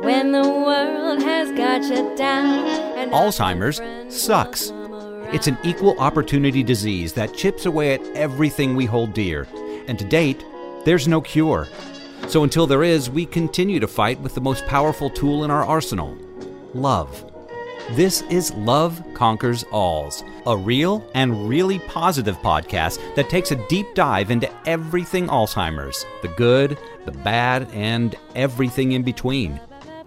When the world has got you down. Alzheimer's sucks. It's an equal opportunity disease that chips away at everything we hold dear. And to date, there's no cure. So until there is, we continue to fight with the most powerful tool in our arsenal love. This is Love Conquers Alz, a real and really positive podcast that takes a deep dive into everything Alzheimer's the good, the bad, and everything in between.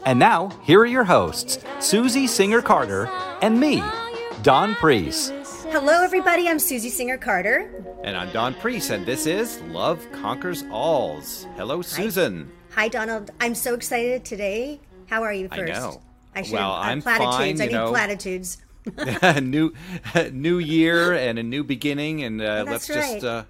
And now, here are your hosts, Susie Singer Carter and me, Don Priest. Hello, everybody. I'm Susie Singer Carter. And I'm Don Priest, and this is Love Conquers Alz. Hello, Susan. Hi, Donald. I'm so excited today. How are you first? I first? know. I should Well, uh, I'm platitudes. fine, I you need know. platitudes. new new year and a new beginning and uh, Oh, let's that's just uh,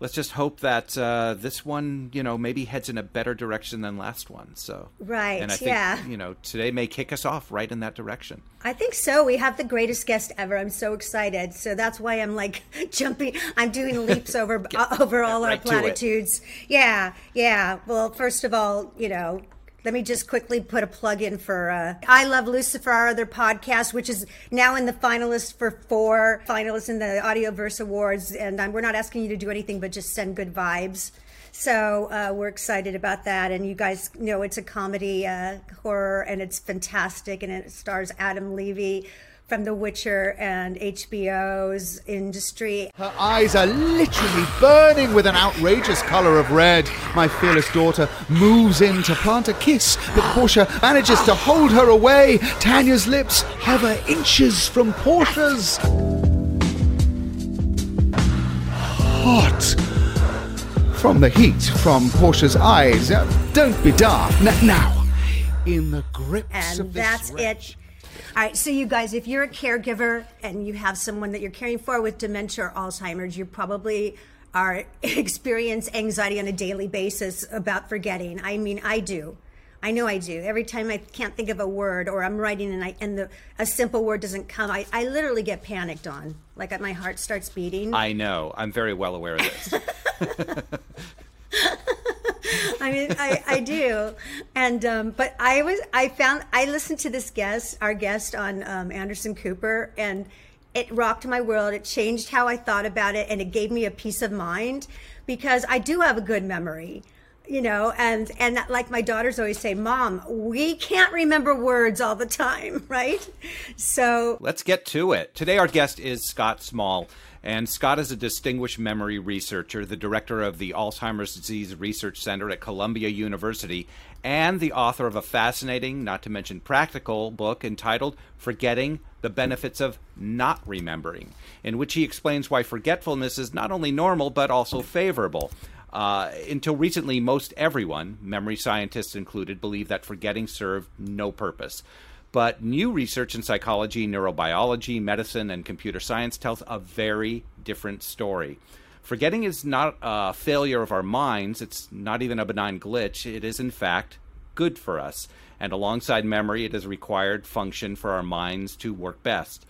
let's just hope that uh, this one you know maybe heads in a better direction than last one so Right, and i think yeah. you know today may kick us off right in that direction I think so. We have the greatest guest ever. I'm so excited. So that's why I'm like jumping. I'm doing leaps over uh, over all our right it. platitudes. Yeah, yeah. Well, first of all, you know, let me just quickly put a plug in for uh, I Love Lucifer, our other podcast, which is now in the finalists for four finalists in the Audioverse Awards. And we're not asking you to do anything but just send good vibes. So uh, we're excited about that, and you guys know it's a comedy uh, horror, and it's fantastic, and it stars Adam Levy from The Witcher and HBO's Industry. Her eyes are literally burning with an outrageous color of red. My fearless daughter moves in to plant a kiss, but Portia manages to hold her away. Tanya's lips hover inches from Portia's. Hot. From the heat from Portia's eyes. Uh, don't be daft. N- now, in the grips and of this that's wretch. it. All right, so you guys, if you're a caregiver and you have someone that you're caring for with dementia or Alzheimer's, you probably are experience anxiety on a daily basis about forgetting. I mean, I do. I know I do. Every time I can't think of a word or I'm writing and I and the a simple word doesn't come, I, I literally get panicked on. Like my heart starts beating. i know i'm very well aware of this I mean, I, I do, and um, but I was I found I listened to this guest, our guest on um, Anderson Cooper, and it rocked my world. It changed how I thought about it, and it gave me a peace of mind because I do have a good memory, you know, and and like my daughters always say, "Mom, we can't remember words all the time, right?" So Let's get to it. Today, our guest is Scott Small. And Scott is a distinguished memory researcher, the director of the Alzheimer's Disease Research Center at Columbia University, and the author of a fascinating, not to mention practical, book entitled Forgetting the Benefits of Not Remembering, in which he explains why forgetfulness is not only normal but also favorable. Uh, until recently, most everyone, memory scientists included, believed that forgetting served no purpose. But new research in psychology, neurobiology, medicine, and computer science tells a very different story. Forgetting is not a failure of our minds, it's not even a benign glitch. It is, in fact, good for us. And alongside memory, it is a required function for our minds to work best.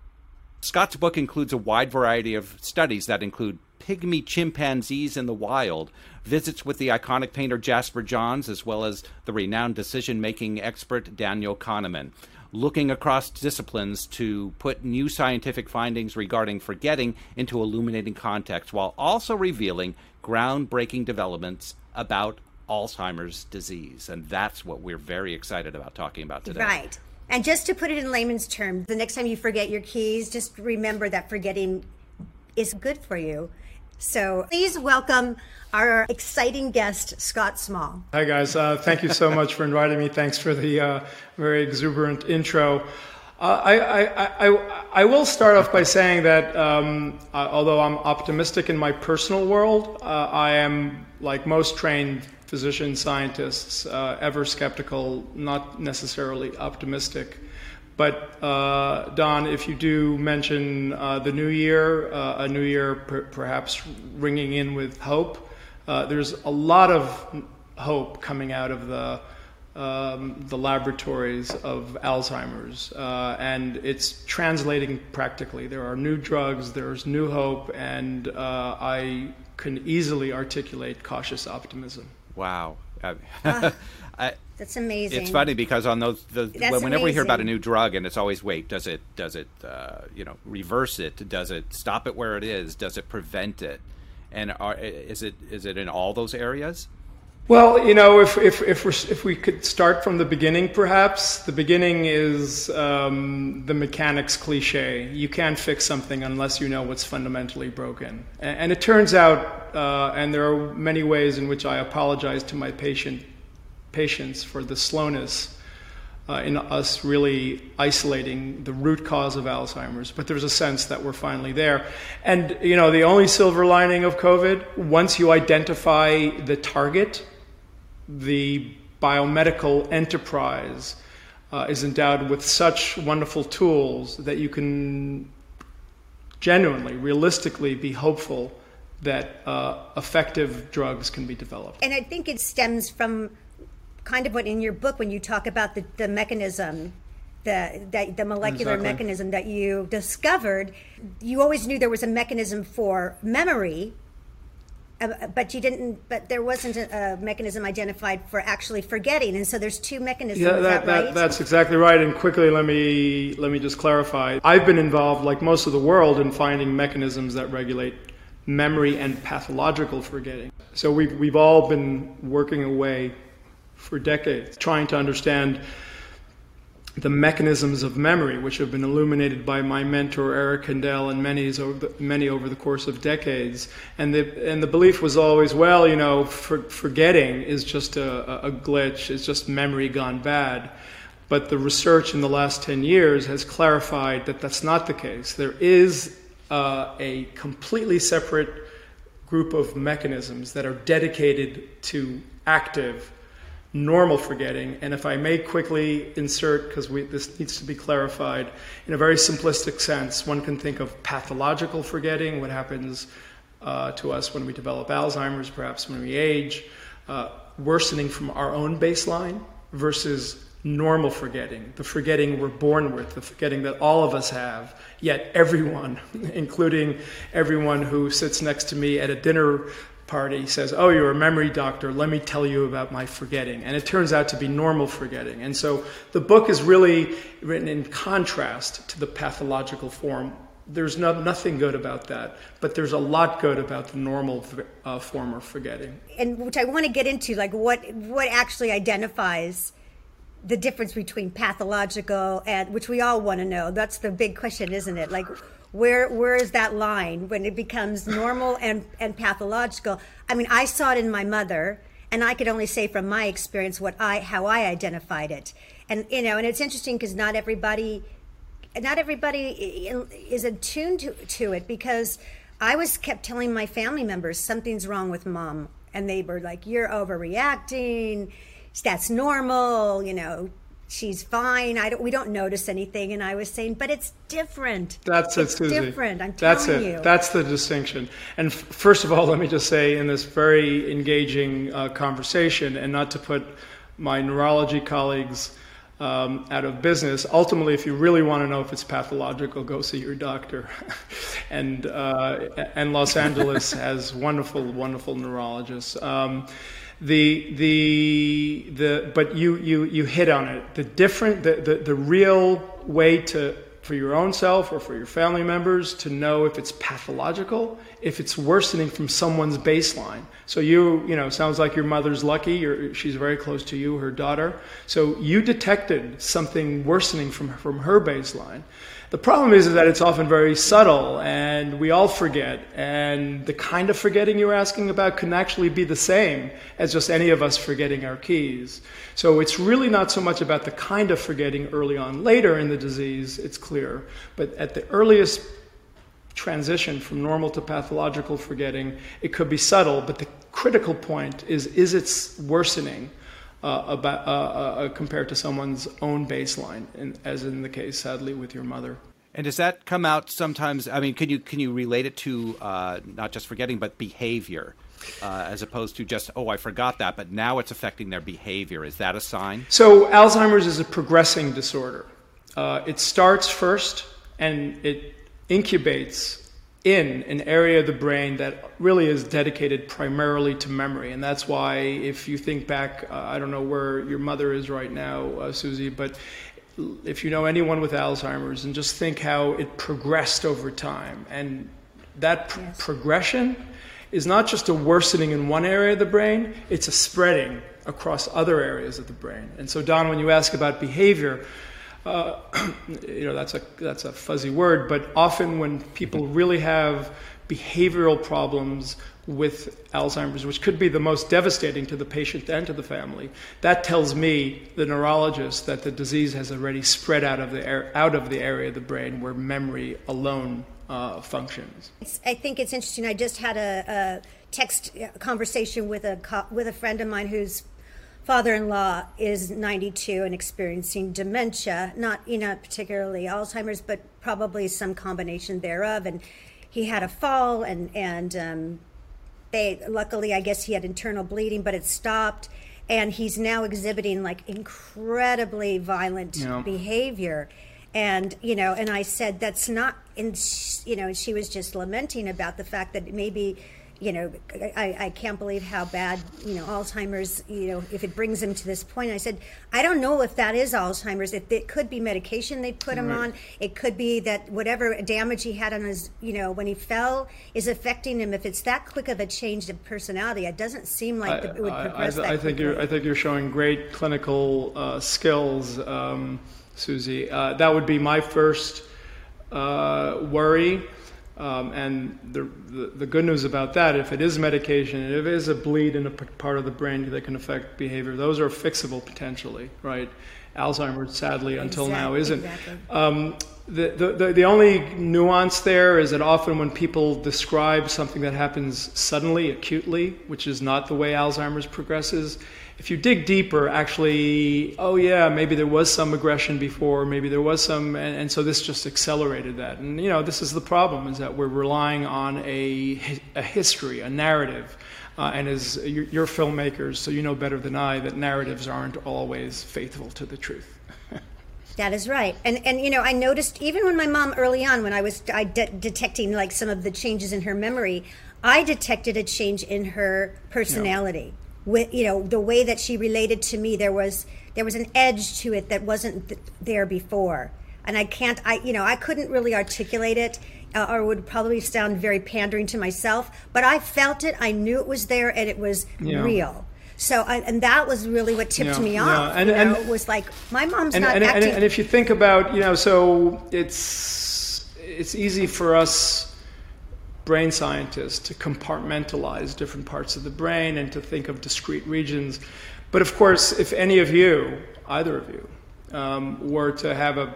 Scott's book includes a wide variety of studies that include pygmy chimpanzees in the wild, visits with the iconic painter Jasper Johns, as well as the renowned decision making expert Daniel Kahneman. Looking across disciplines to put new scientific findings regarding forgetting into illuminating context while also revealing groundbreaking developments about Alzheimer's disease. And that's what we're very excited about talking about today. Right. And just to put it in layman's terms, the next time you forget your keys, just remember that forgetting is good for you. So please welcome our exciting guest, Scott Small. Hi, guys. Uh, thank you so much for inviting me. Thanks for the uh, very exuberant intro. Uh, I, I, I, I will start off by saying that um, uh, although I'm optimistic in my personal world, uh, I am, like most trained physician scientists, uh, ever skeptical, not necessarily optimistic. But uh, Don, if you do mention uh, the new year, uh, a new year per- perhaps ringing in with hope, uh, there's a lot of hope coming out of the um, the laboratories of Alzheimer's, uh, and it's translating practically. There are new drugs, there's new hope, and uh, I can easily articulate cautious optimism. Wow. I, That's amazing. It's funny because on those, the, That's whenever we hear about a new drug, and it's always wait, does it does it uh, you know reverse it? Does it stop it where it is? Does it prevent it? And are, is it is it in all those areas? Well, you know, if if if, we're, if we could start from the beginning, perhaps the beginning is um, the mechanics cliche. You can't fix something unless you know what's fundamentally broken. And, and it turns out, uh, and there are many ways in which I apologize to my patient patients for the slowness uh, in us really isolating the root cause of Alzheimer's, but there's a sense that we're finally there. And, you know, the only silver lining of COVID, once you identify the target, the biomedical enterprise uh, is endowed with such wonderful tools that you can genuinely, realistically be hopeful that uh, effective drugs can be developed. and I think it stems from kind of what in your book when you talk about the, the mechanism. The, that, the molecular Exactly. mechanism that you discovered, you always knew there was a mechanism for memory, uh, but you didn't. But there wasn't a, a mechanism identified for actually forgetting, and so there's two mechanisms. Yeah, that, that, right? that's exactly right. And quickly, let me let me just clarify. I've been involved, like most of the world, in finding mechanisms that regulate memory and pathological forgetting. So we've we've all been working away for decades, trying to understand the mechanisms of memory, which have been illuminated by my mentor Eric Kandel and many over the, many over the course of decades. And the and the belief was always, well, you know, for, forgetting is just a, a glitch, it's just memory gone bad. But the research in the last 10 years has clarified that that's not the case. There is uh, a completely separate group of mechanisms that are dedicated to active normal forgetting. And if I may quickly insert, because this needs to be clarified, in a very simplistic sense, one can think of pathological forgetting, what happens uh, to us when we develop Alzheimer's, perhaps when we age, uh, worsening from our own baseline, versus normal forgetting, the forgetting we're born with, the forgetting that all of us have, yet everyone, including everyone who sits next to me at a dinner party says, Oh, you're a memory doctor. Let me tell you about my forgetting. And it turns out to be normal forgetting. And so the book is really written in contrast to the pathological form. There's no, nothing good about that, but there's a lot good about the normal uh, form of forgetting. and which I want to get into, like what what actually identifies the difference between pathological and which we all want to know. That's the big question, isn't it? Like where where is that line when it becomes normal and and pathological? I mean, I saw it in my mother, and I could only say from my experience what I how I identified it. And you know, and it's interesting because not everybody not everybody is attuned to, to it because I was kept telling my family members something's wrong with mom, and they were like, "You're overreacting. That's normal. You know, she's fine. I don't. We don't notice anything." And I was saying, "But it's different. That's it's it, Susie. different. I'm That's telling it. you." That's the distinction. And f- first of all, let me just say, in this very engaging uh, conversation, and not to put my neurology colleagues um, out of business, ultimately, if you really want to know if it's pathological, go see your doctor. and uh, and Los Angeles has wonderful, wonderful neurologists. Um, the the the but you you you hit on it. The different the, the, the real way to for your own self or for your family members to know if it's pathological, if it's worsening from someone's baseline. So you, you know, sounds like your mother's lucky. She's very close to you, her daughter. So you detected something worsening from from her baseline. The problem is, is that it's often very subtle, and we all forget. And the kind of forgetting you're asking about can actually be the same as just any of us forgetting our keys. So it's really not so much about the kind of forgetting early on. Later in the disease, it's clear. But at the earliest transition from normal to pathological forgetting, it could be subtle, but the critical point is is it worsening uh, about, uh, uh, compared to someone's own baseline, in, as in the case, sadly, with your mother. And does that come out sometimes? I mean, can you can you relate it to uh, not just forgetting, but behavior, uh, as opposed to just oh, I forgot that, but now it's affecting their behavior? Is that a sign? So Alzheimer's is a progressing disorder. Uh, it starts first and it incubates in an area of the brain that really is dedicated primarily to memory. And that's why, if you think back, uh, I don't know where your mother is right now, uh, Susie, but if you know anyone with Alzheimer's, and just think how it progressed over time. And that pr- progression is not just a worsening in one area of the brain, it's a spreading across other areas of the brain. And so, Don, when you ask about behavior, uh, you know that's a that's a fuzzy word, but often when people really have behavioral problems with Alzheimer's, which could be the most devastating to the patient and to the family, that tells me, the neurologist, that the disease has already spread out of the out of the area of the brain where memory alone uh, functions. I think it's interesting. I just had a, a text conversation with a with a friend of mine who's father-in-law is 92 and experiencing dementia not you know particularly alzheimer's but probably some combination thereof. And he had a fall and and um, they luckily i guess he had internal bleeding but it stopped. And he's now exhibiting like incredibly violent yeah. behavior. And you know and i said that's not in you know she was just lamenting about the fact that maybe you know, I, I can't believe how bad, you know, Alzheimer's, you know, if it brings him to this point. I said, I don't know if that is Alzheimer's. If it could be medication they put him right. on, it could be that whatever damage he had on his, you know, when he fell is affecting him. If it's that quick of a change of personality, it doesn't seem like I, it would progress I, I, that I think quickly. you're, I think you're showing great clinical uh, skills, um, Susie. Uh, that would be my first uh, worry. Um, and the, the, the, good news about that, if it is medication, if it is a bleed in a part of the brain that can affect behavior, those are fixable potentially, right? Alzheimer's, sadly, until exactly, now isn't. Exactly. Um, the, the, the only nuance there is that often when people describe something that happens suddenly, acutely, which is not the way Alzheimer's progresses, if you dig deeper, actually, oh yeah, maybe there was some aggression before, maybe there was some, and, and, so this just accelerated that. And you know, this is the problem: is that we're relying on a a history, a narrative. Uh, and as you're, you're filmmakers, so you know better than I that narratives aren't always faithful to the truth. That is right, and and you know I noticed even when my mom early on when I was I de- detecting like some of the changes in her memory, I detected a change in her personality with you know the way that she related to me there was there was an edge to it that wasn't th- there before and i can't i you know i couldn't really articulate it uh, or would probably sound very pandering to myself but i felt it i knew it was there and it was yeah. real so I, and that was really what tipped yeah, me off yeah. and, you know, and, was like my mom's and, not and, acting. and if you think about you know so it's it's easy for us brain scientists to compartmentalize different parts of the brain and to think of discrete regions. But of course, if any of you, either of you, um, were to have a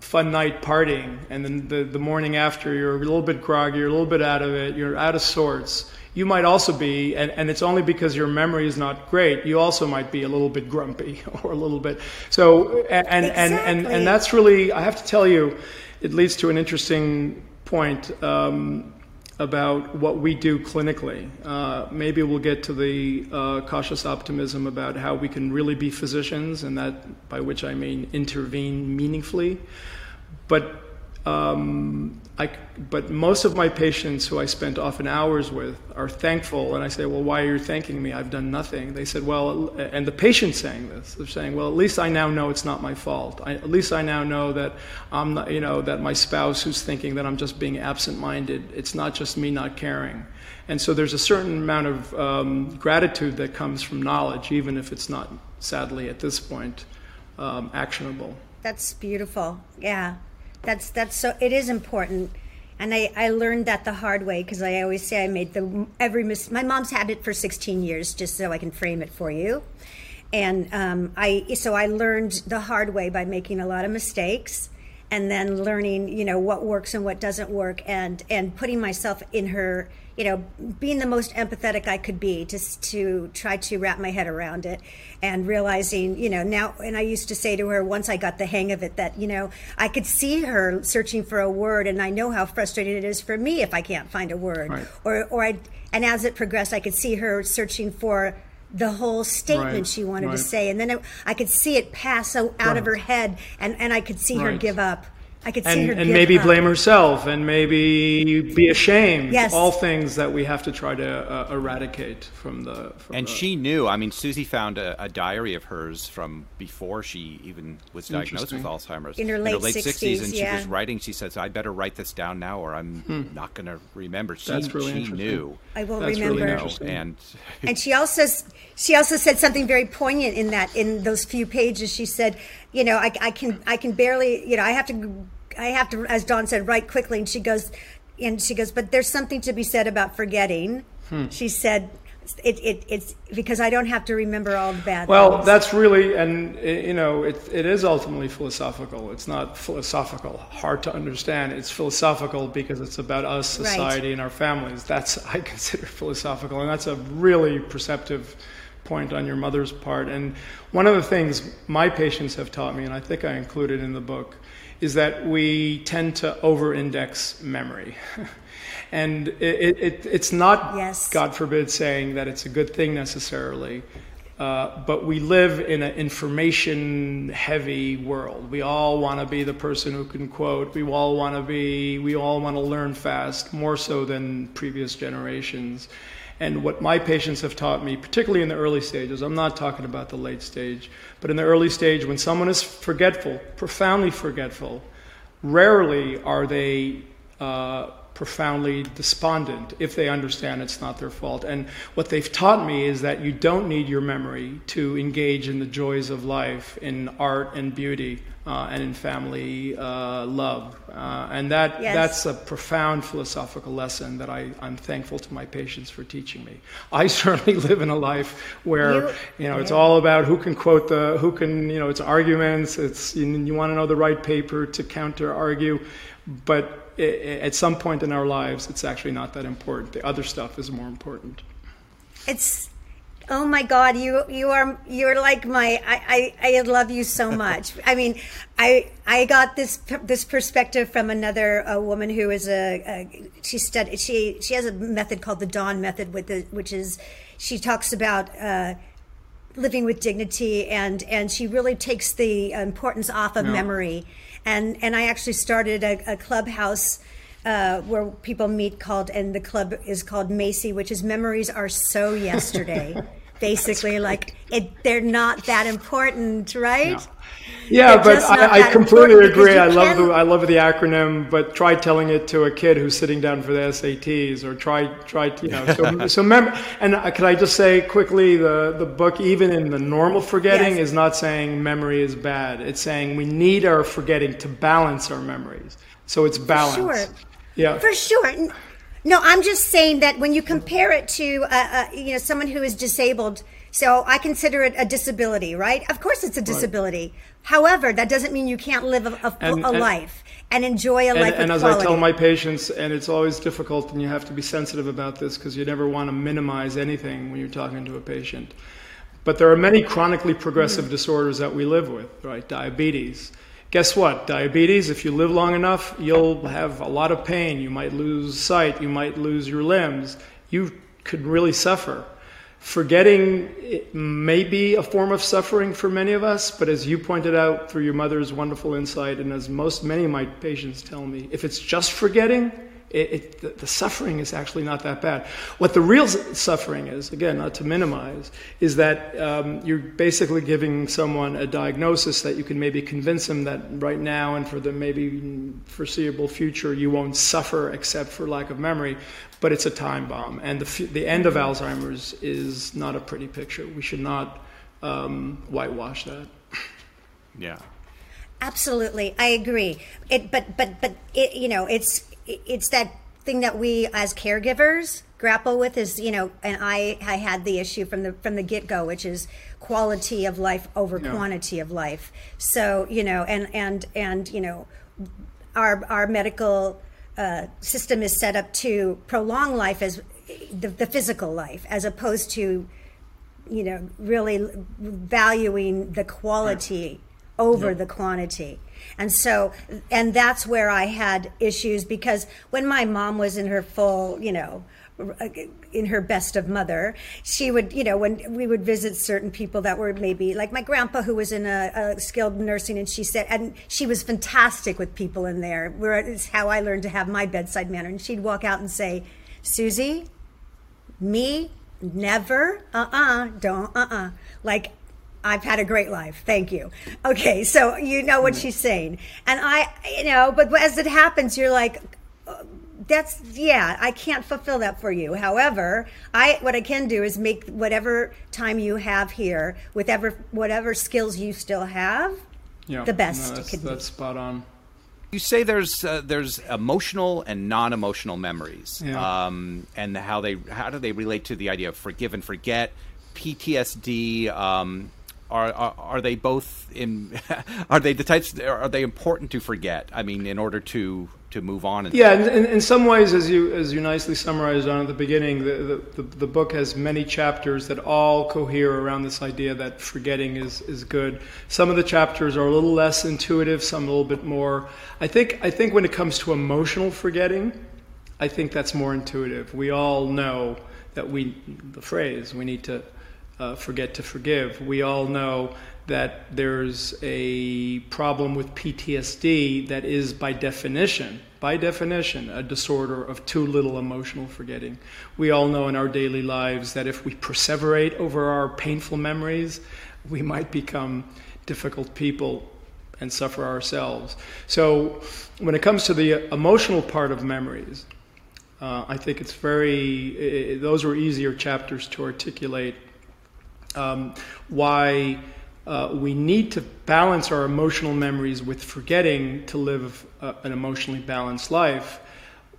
fun night partying and then the, the morning after you're a little bit groggy, you're a little bit out of it, you're out of sorts, you might also be, and, and it's only because your memory is not great, you also might be a little bit grumpy or a little bit. So, and, exactly. and, and, and that's really, I have to tell you, it leads to an interesting point um, about what we do clinically. Uh, maybe we'll get to the uh, cautious optimism about how we can really be physicians, and that by which I mean intervene meaningfully. But um, I, but most of my patients who I spent often hours with are thankful, and I say, "Well, why are you thanking me? I've done nothing." They said, "Well," and the patient's saying this. They're saying, "Well, at least I now know it's not my fault. I, at least I now know that I'm not, you know, that my spouse who's thinking that I'm just being absent-minded. It's not just me not caring." And so there's a certain amount of um, gratitude that comes from knowledge, even if it's not, sadly, at this point, um, actionable. That's beautiful. Yeah. That's that's so. It is important, and I I learned that the hard way because I always say I made the every mis. My mom's had it for 16 years, just so I can frame it for you, and um, I so I learned the hard way by making a lot of mistakes, and then learning you know what works and what doesn't work, and and putting myself in her you know, being the most empathetic I could be to to try to wrap my head around it, and realizing, you know, now. And I used to say to her once I got the hang of it that you know I could see her searching for a word, and I know how frustrating it is for me if I can't find a word, right. or or I. And as it progressed, I could see her searching for the whole statement right, she wanted right. to say, and then it, I could see it pass out right. of her head, and, and I could see her give up I could see and, her and maybe up. blame herself and maybe be ashamed. Yes. All things that we have to try to uh, eradicate from the. From And the- she knew. I mean, Susie found a, a diary of hers from before she even was diagnosed with Alzheimer's In her late 60s, and she was writing. She says, "I better write this down now, or I'm not going to remember." She, Hmm. That's really she interesting. knew, I won't That's really remember. you know, Interesting. and and she also she also said something very poignant in that in those few pages she said you know I, I can i can barely you know i have to i have to as Don said write quickly and she goes and she goes but there's something to be said about forgetting Hmm. she said it, it it's because i don't have to remember all the bad Well, things. that's really, and uh, you know, it, it is ultimately philosophical. It's not philosophical, hard to understand. It's philosophical because it's about us, Right. society, and our families. That's I consider philosophical, and that's a really perceptive point on your mother's part. And one of the things my patients have taught me, and I think I included in the book, is that we tend to over-index memory. And it, it, it, it's not, Yes. God forbid, saying that it's a good thing necessarily. Uh, but we live in an information heavy world. We all want to be the person who can quote. We all want to be, we all want to learn fast, more so than previous generations. And what my patients have taught me, particularly in the early stages, I'm not talking about the late stage, but in the early stage, when someone is forgetful, profoundly forgetful, rarely are they uh, profoundly despondent if they understand it's not their fault. And what they've taught me is that you don't need your memory to engage in the joys of life, in art and beauty, uh, and in family uh, love. Uh, and that Yes. that's a profound philosophical lesson that I, I'm thankful to my patients for teaching me. I certainly live in a life where You- you know it's all about who can quote the who can you know it's arguments. It's you, you want to know the right paper to counter argue, but at some point in our lives, it's actually not that important. The other stuff is more important. it's oh my god you you are you're like my I, I i love you so much i mean i i got this this perspective from another woman who is a, a she studied she she has a method called the dawn method with the which is she talks about uh living with dignity and and she really takes the importance off of memory and and i actually started a, a clubhouse uh, where people meet called and the club is called macy which is memories are so yesterday basically like it they're not that important right Yeah, They're but I, I completely agree. I love can- the I love the acronym, but try telling it to a kid who's sitting down for the SATs, or try try to, you know. So, so remember, and uh, can I just say quickly, the the book, even in the normal forgetting, Yes. is not saying memory is bad. It's saying we need our forgetting to balance our memories. So it's balance. sure. Yeah. For sure. No, I'm just saying that when you compare it to, uh, uh, you know, someone who is disabled, so I consider it a disability, right? Of course, it's a disability. However, that doesn't mean you can't live a, a, And- a and- life and enjoy a and, life and as quality. I tell my patients, and it's always difficult, and you have to be sensitive about this because you never want to minimize anything when you're talking to a patient. But there are many chronically progressive disorders that we live with, right? Diabetes. Guess what? Diabetes, if you live long enough, you'll have a lot of pain. You might lose sight. You might lose your limbs. You could really suffer. Forgetting may be a form of suffering for many of us, but as you pointed out through your mother's wonderful insight, and as most many of my patients tell me, if it's just forgetting, it, it, the, the suffering is actually not that bad. What the real suffering is, again, not to minimize, is that um, you're basically giving someone a diagnosis that you can maybe convince them that right now and for the maybe foreseeable future you won't suffer except for lack of memory, but it's a time bomb. And the, f- the end of Alzheimer's is not a pretty picture. We should not um, whitewash that. yeah. Absolutely, I agree. It, but but but it, you know, it's it's that thing that we as caregivers grapple with is you know, and I I had the issue from the from the get go, which is quality of life over Yeah. quantity of life. So you know, and and and you know, our our medical uh, system is set up to prolong life as the, the physical life, as opposed to you know really valuing the quality over the quantity and so and that's where i had issues because when my mom was in her full you know in her best of mother, she would, you know, when we would visit certain people that were maybe like my grandpa who was in a, a skilled nursing, and she said, and she was fantastic with people in there. Where it's how I learned to have my bedside manner. And she'd walk out and say, Susie, me, never, uh uh-uh, uh, don't, uh uh-uh. uh. Like, I've had a great life. Thank you. Okay, so you know what she's saying. And I, you know, but as it happens, you're like, that's yeah i can't fulfill that for you however i what i can do is make whatever time you have here with ever whatever skills you still have yeah, the best no, that's, that's spot on you say there's uh, there's emotional and non-emotional memories yeah. um, and how they how do they relate to the idea of forgive and forget ptsd um, are, are, are they both in are they the types are they important to forget i mean in order to to move on. yeah, in, in, some ways, as you as you nicely summarized on at the beginning, the, the, the, book has many chapters that all cohere around this idea that forgetting is, is good. Some of the chapters are a little less intuitive, some a little bit more. I think I think when it comes to emotional forgetting, I think that's more intuitive. We all know that we the phrase we need to uh, forget to forgive. We all know that there's a problem with PTSD that is, by definition, by definition, a disorder of too little emotional forgetting. We all know in our daily lives that if we perseverate over our painful memories, we might become difficult people and suffer ourselves. So, when it comes to the emotional part of memories, uh, I think it's very, those were easier chapters to articulate. Um, why uh, we need to balance our emotional memories with forgetting to live uh, an emotionally balanced life.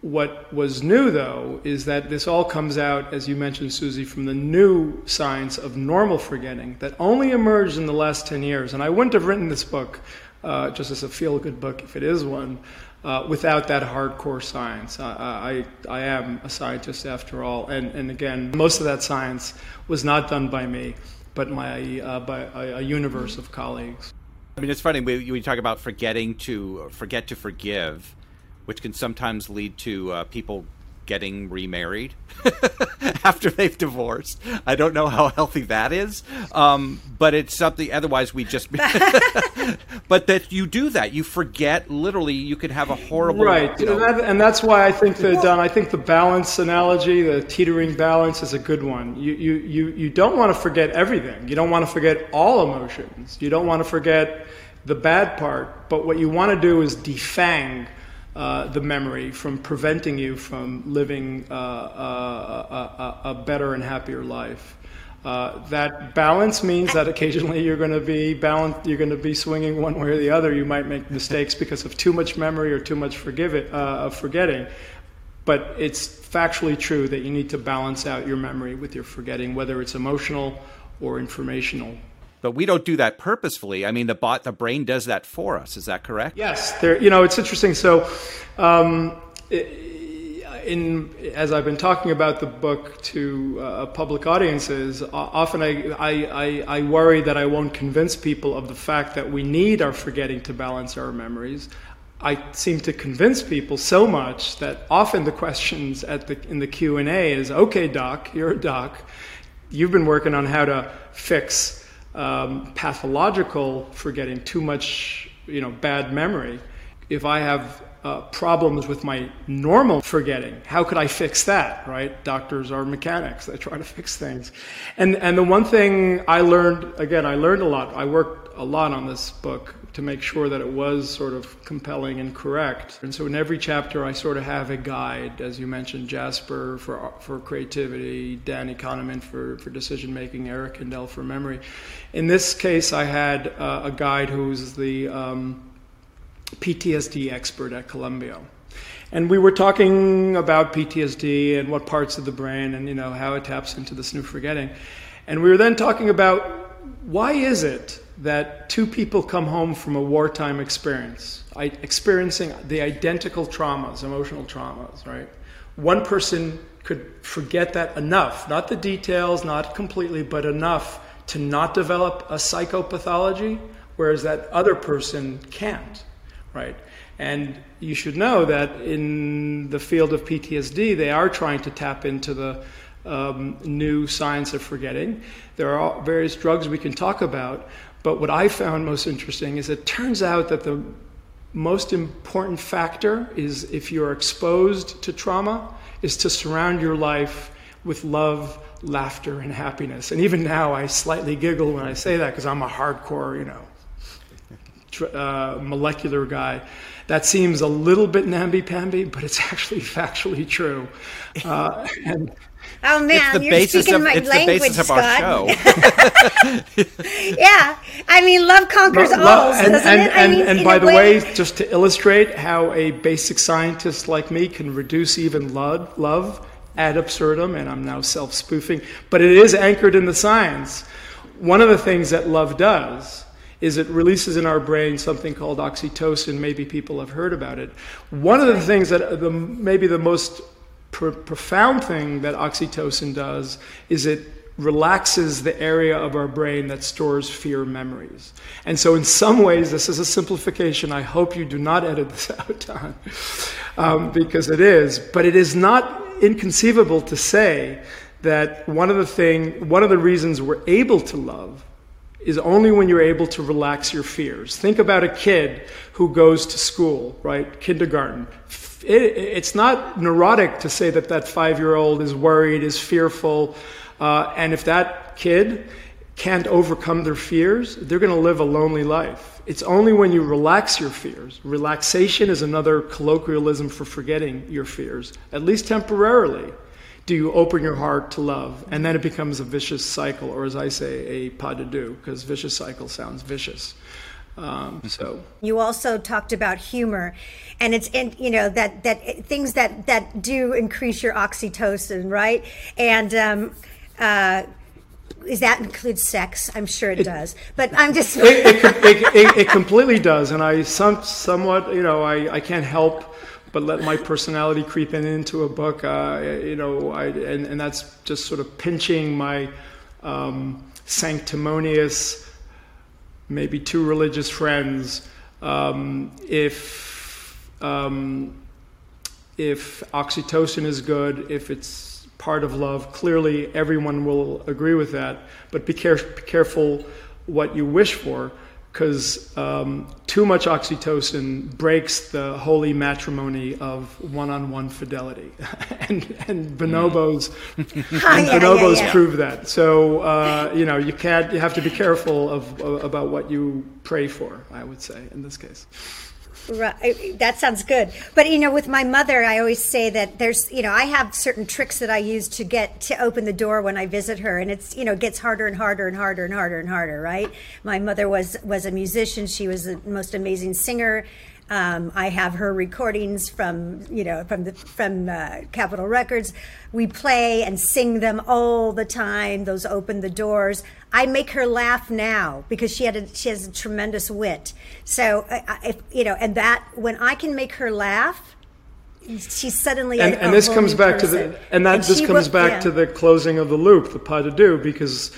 What was new, though, is that this all comes out, as you mentioned, Susie, from the new science of normal forgetting that only emerged in the last 10 years. And I wouldn't have written this book uh, just as a feel good book, if it is one, uh, without that hardcore science. I, I, I, am a scientist after all. And, and again, most of that science was not done by me but my uh, by a, a, universe of colleagues. I mean, it's funny we, talk about forgetting to forget to forgive, which can sometimes lead to uh, people getting remarried after they've divorced. I don't know how healthy that is, um, but it's something. Otherwise, we just. but that you do that, you forget. Literally, you could have a horrible. Right, you know, and, that, and, that's why I think that Don. I think the balance analogy, the teetering balance, is a good one. You you you you don't want to forget everything. You don't want to forget all emotions. You don't want to forget the bad part. But what you want to do is defang uh, the memory from preventing you from living uh, uh, a, a, a, better and happier life. Uh, that balance means that occasionally you're going to be balanced, you're going to be swinging one way or the other. You might make mistakes because of too much memory or too much forgive it, uh, forgetting. But it's factually true that you need to balance out your memory with your forgetting, whether it's emotional or informational but we don't do that purposefully. I mean, the bot, the brain does that for us. Is that correct? Yes. There, you know, it's interesting. So, um, in as I've been talking about the book to uh, public audiences, often I, I, I, worry that I won't convince people of the fact that we need our forgetting to balance our memories. I seem to convince people so much that often the questions at the, in the Q and A is, "Okay, doc, you're a doc. You've been working on how to fix." Um, pathological forgetting, too much, you know, bad memory. If I have uh, problems with my normal forgetting, how could I fix that? Right? Doctors are mechanics; they try to fix things. And and the one thing I learned again, I learned a lot. I worked a lot on this book to make sure that it was sort of compelling and correct. And so in every chapter, I sort of have a guide, as you mentioned, Jasper for, for creativity, Danny Kahneman for, for decision making, Eric Kandel for memory. In this case, I had uh, a guide who's the um, PTSD expert at Columbia. And we were talking about PTSD and what parts of the brain and you know how it taps into this new forgetting. And we were then talking about why is it that two people come home from a wartime experience, experiencing the identical traumas, emotional traumas, right? One person could forget that enough, not the details, not completely, but enough to not develop a psychopathology, whereas that other person can't, right? And you should know that in the field of PTSD, they are trying to tap into the um, new science of forgetting. There are various drugs we can talk about, but what I found most interesting is it turns out that the most important factor is if you're exposed to trauma, is to surround your life with love, laughter, and happiness. And even now, I slightly giggle when I say that because I'm a hardcore, you know, uh, molecular guy. That seems a little bit namby-pamby, but it's actually factually true. Uh, and Oh man, it's the you're basis speaking of my it's language, the basis of Scott. our show. yeah, I mean, love conquers Lo- all, and, doesn't and, it? I mean, and by a the way, just to illustrate how a basic scientist like me can reduce even love, love ad absurdum, and I'm now self spoofing, but it is anchored in the science. One of the things that love does is it releases in our brain something called oxytocin. Maybe people have heard about it. One of the things that the, maybe the most pr- profound thing that oxytocin does is it relaxes the area of our brain that stores fear memories. And so, in some ways, this is a simplification. I hope you do not edit this out, Don, um, because it is. But it is not inconceivable to say that one of the thing, one of the reasons we're able to love is only when you're able to relax your fears. Think about a kid who goes to school, right? Kindergarten. It, it's not neurotic to say that that five year old is worried, is fearful. Uh, and if that kid can't overcome their fears, they're going to live a lonely life. It's only when you relax your fears. Relaxation is another colloquialism for forgetting your fears, at least temporarily do you open your heart to love? And then it becomes a vicious cycle, or as I say, a pas de deux, because vicious cycle sounds vicious. Um, so You also talked about humor, and it's in you know that that things that that do increase your oxytocin, right? And um, uh, is that includes sex? I'm sure it, does, but I'm just it, it, it, it, it completely does, and I some, somewhat, you know, I, I can't help but let my personality creep in into a book, uh, you know, I, and, and that's just sort of pinching my um, sanctimonious, maybe too religious friends. Um, if um, if oxytocin is good, if it's part of love, clearly everyone will agree with that. But be, care- be careful what you wish for, because um, too much oxytocin breaks the holy matrimony of one-on-one fidelity, and and bonobos and Ah, yeah, bonobos yeah, yeah. prove that. So uh, you know you can't. You have to be careful of, of about what you pray for. I would say in this case. Right. That sounds good. But you know, with my mother, I always say that there's, you know, I have certain tricks that I use to get to open the door when I visit her, and it's, you know, it gets harder and harder and harder and harder and harder. Right. My mother was was a musician. She was the most amazing singer. Um, I have her recordings from, you know, from the from uh, Capitol Records. We play and sing them all the time. Those open the doors. I make her laugh now because she had a, she has a tremendous wit. So I- if you know, and that when I can make her laugh, she's suddenly and, a, and this comes back to the and that this comes will- back yeah. to the closing of the loop the pas de deux because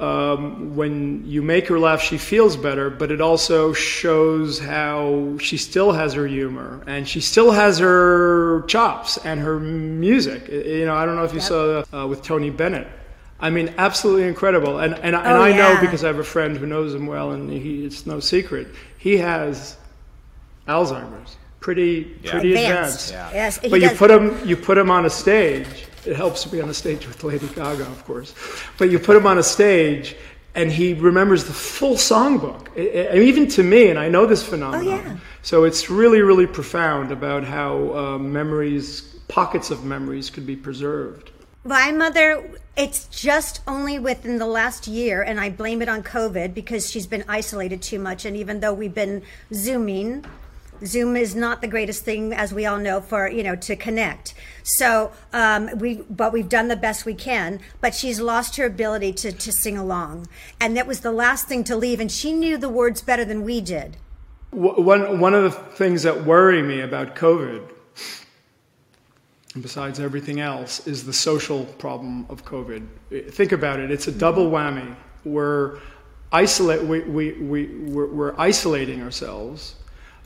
um, when you make her laugh she feels better but it also shows how she still has her humor and she still has her chops and her music you know i don't know if you saw uh, with tony bennett I mean, absolutely incredible, and and, and Oh, I know because I have a friend who knows him well, and he, it's no secret. He has Alzheimer's, pretty Yeah. pretty advanced. advanced. Yes, he But you put him you put him on a stage. It helps to be on a stage with Lady Gaga, of course. But you put him on a stage, and he remembers the full songbook. I- I- even to me, and I know this phenomenon. Oh, yeah. So it's really really profound about how uh, memories, pockets of memories, could be preserved. My mother, it's just only within the last year, and I blame it on COVID because she's been isolated too much. And even though we've been Zooming, Zoom is not the greatest thing, as we all know, for you know to connect. So um, we, but we've done the best we can. But she's lost her ability to to sing along, and that was the last thing to leave. And she knew the words better than we did. One, one of the things that worry me about COVID, besides everything else, is the social problem of COVID. Think about it, it's a double whammy. We're, isolate, we, we, we, we're, we're isolating ourselves.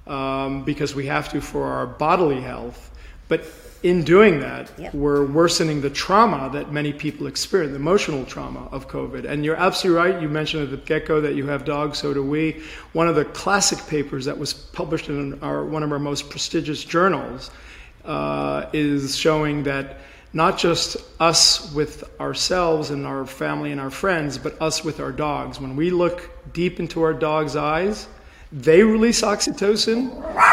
um, because we have to for our bodily health. But in doing that, Yep. we're worsening the trauma that many people experience, the emotional trauma of COVID. And you're absolutely right. You mentioned at the get go that you have dogs, so do we. One of the classic papers that was published in our, one of our most prestigious journals uh, is showing that not just us with ourselves and our family and our friends, but us with our dogs. When we look deep into our dog's eyes, they release oxytocin.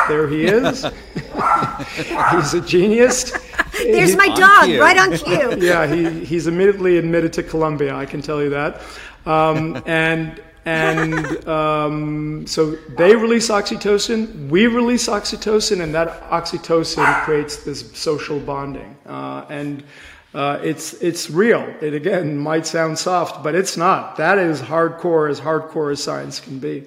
There he is. He's a genius. There's He- my dog, cue. right on cue. yeah, he, he's immediately admitted to Columbia. I can tell you that. Um, and and um, so they release oxytocin, we release oxytocin, and that oxytocin creates this social bonding. Uh, and uh, it's it's real. It again might sound soft, but it's not. That is hardcore, as hardcore as science can be.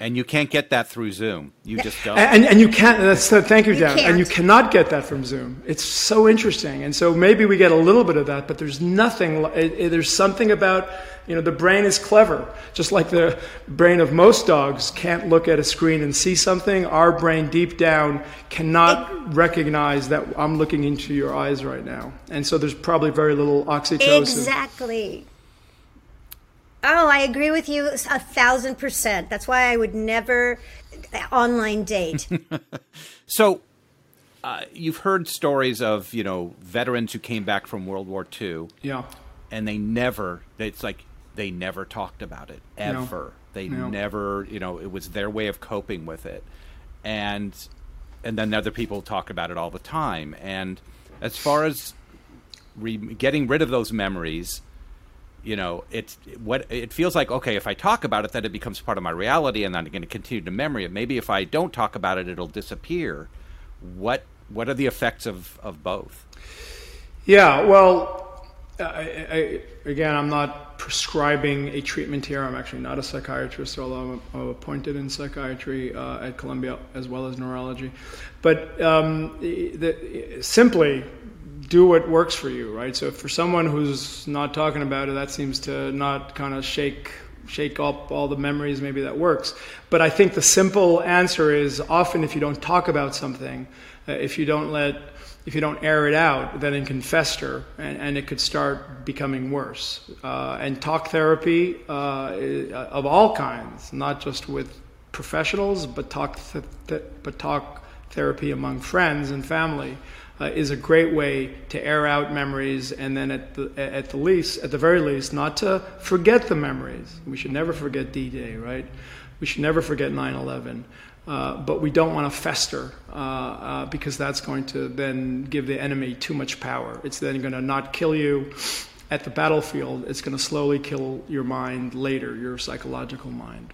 And you can't get that through Zoom. You just don't. And, and you can't, uh, that's, thank you, You Dan. And you cannot get that from Zoom. It's so interesting. And so maybe we get a little bit of that, but there's nothing, it, it- there's something about, you know, the brain is clever. Just like the brain of most dogs can't look at a screen and see something, our brain deep down cannot recognize that I'm looking into your eyes right now. And so there's probably very little oxytocin. Exactly. Oh, I agree with you a thousand percent. That's why I would never online date. So, uh, you've heard stories of you know veterans who came back from World War II, Yeah. and they never. It's like they never talked about it ever. They No. never, you know, it was their way of coping with it, and and then other people talk about it all the time. And as far as re- getting rid of those memories, you know, it's what it feels like. Okay, if I talk about it, then it becomes part of my reality, and then I'm going to continue to memory it. Maybe if I don't talk about it, it'll disappear. What what are the effects of of both? Yeah, well, I, I, again, I'm not prescribing a treatment here. I'm actually not a psychiatrist, although I'm, I'm appointed in psychiatry uh, at Columbia as well as neurology. But um, the, simply do what works for you, right? So for someone who's not talking about it, that seems to not kind of shake shake up all the memories. Maybe that works. But I think the simple answer is often if you don't talk about something, uh, if you don't let if you don't air it out, then it can fester and, and it could start becoming worse. Uh, and talk therapy uh, of all kinds, not just with professionals, but talk th- th- but talk therapy among friends and family uh, is a great way to air out memories, and then at the at the least, at the very least, not to forget the memories. We should never forget D-Day, right? We should never forget 9/11. Uh, but we don't want to fester uh, uh, because that's going to then give the enemy too much power. It's then going to not kill you at the battlefield. It's going to slowly kill your mind later, your psychological mind.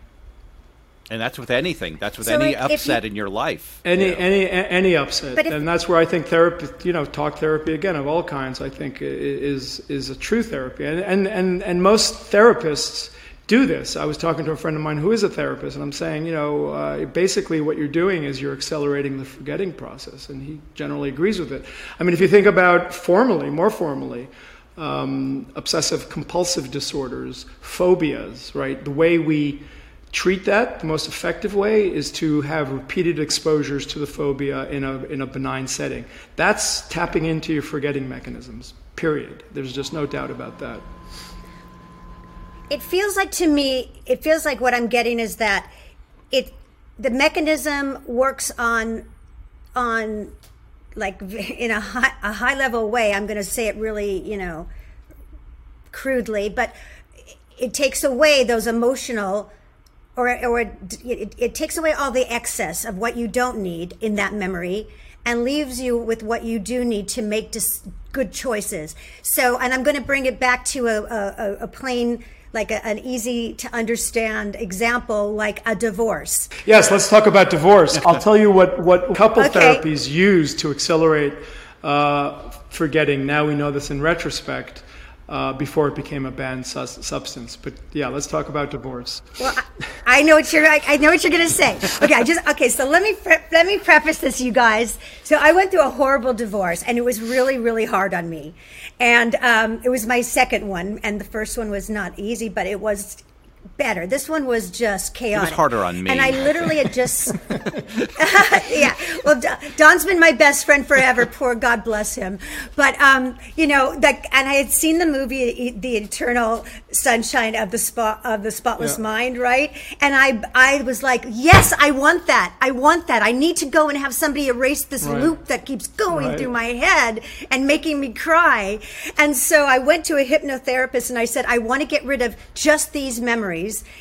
And that's with anything. That's with So any if- if you- upset in your life. Any you know. any any upset, if- and that's where I think therapy, you know, talk therapy again of all kinds, I think is is a true therapy, and and and, and most therapists do this. I was talking to a friend of mine who is a therapist, and I'm saying, you know, uh, basically what you're doing is you're accelerating the forgetting process, and he generally agrees with it. I mean, if you think about formally, more formally. Um, obsessive compulsive disorders, phobias, right? The way we treat that, the most effective way is to have repeated exposures to the phobia in a, in a benign setting. That's tapping into your forgetting mechanisms, period. There's just no doubt about that. it feels like to me it feels like what i'm getting is that it the mechanism works on on like in a high, a high level way i'm going to say it really you know crudely but it takes away those emotional or or it, it takes away all the excess of what you don't need in that memory and leaves you with what you do need to make dis- good choices so and i'm going to bring it back to a, a, a plain like a, an easy to understand example like a divorce Yes, let's talk about divorce. I'll tell you what, what couple Okay. therapies use to accelerate uh, forgetting. Now we know this in retrospect. Uh, before it became a banned sus- substance, but yeah, let's talk about divorce. Well, I, I know what you're. I, I know what you're going to say. Okay, I just okay. So let me pre- let me preface this, you guys. So I went through a horrible divorce, and it was really, really hard on me. And um, it was my second one, and the first one was not easy, but it was better. This one was just chaotic. harder on me. And I literally had just, yeah. Well, Don's been my best friend forever. Poor God bless him. But um, you know, that, and I had seen the movie, The Eternal Sunshine of the Spot of the Spotless Yeah. Mind, right? And I, I was like, yes, I want that. I want that. I need to go and have somebody erase this Right. loop that keeps going Right. through my head and making me cry. And so I went to a hypnotherapist and I said, I want to get rid of just these memories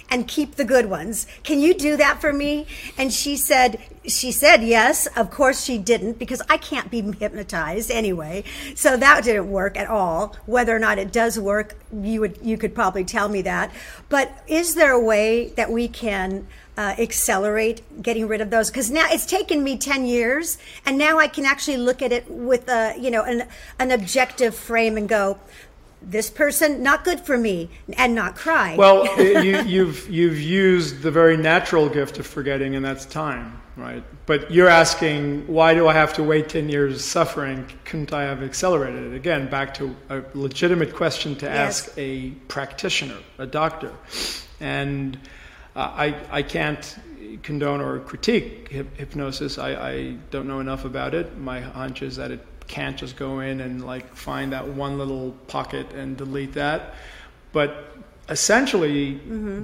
and keep the good ones. Can you do that for me? And she said, she said yes. Of course she didn't because I can't be hypnotized anyway. So that didn't work at all. Whether or not it does work, you would you could probably tell me that. But is there a way that we can uh, accelerate getting rid of those because now it's taken me 10 years and now i can actually look at it with a you know an, an objective frame and go this person not good for me and not cry Well, you, you've you've used the very natural gift of forgetting, and that's time, right? But you're asking, why do I have to wait ten years suffering? Couldn't I have accelerated it? Again, back to a legitimate question to Yes. ask a practitioner, a doctor, and uh, I I can't condone or critique hyp- hypnosis. I, I don't know enough about it. My hunch is that it can't just go in and like find that one little pocket and delete that. But essentially,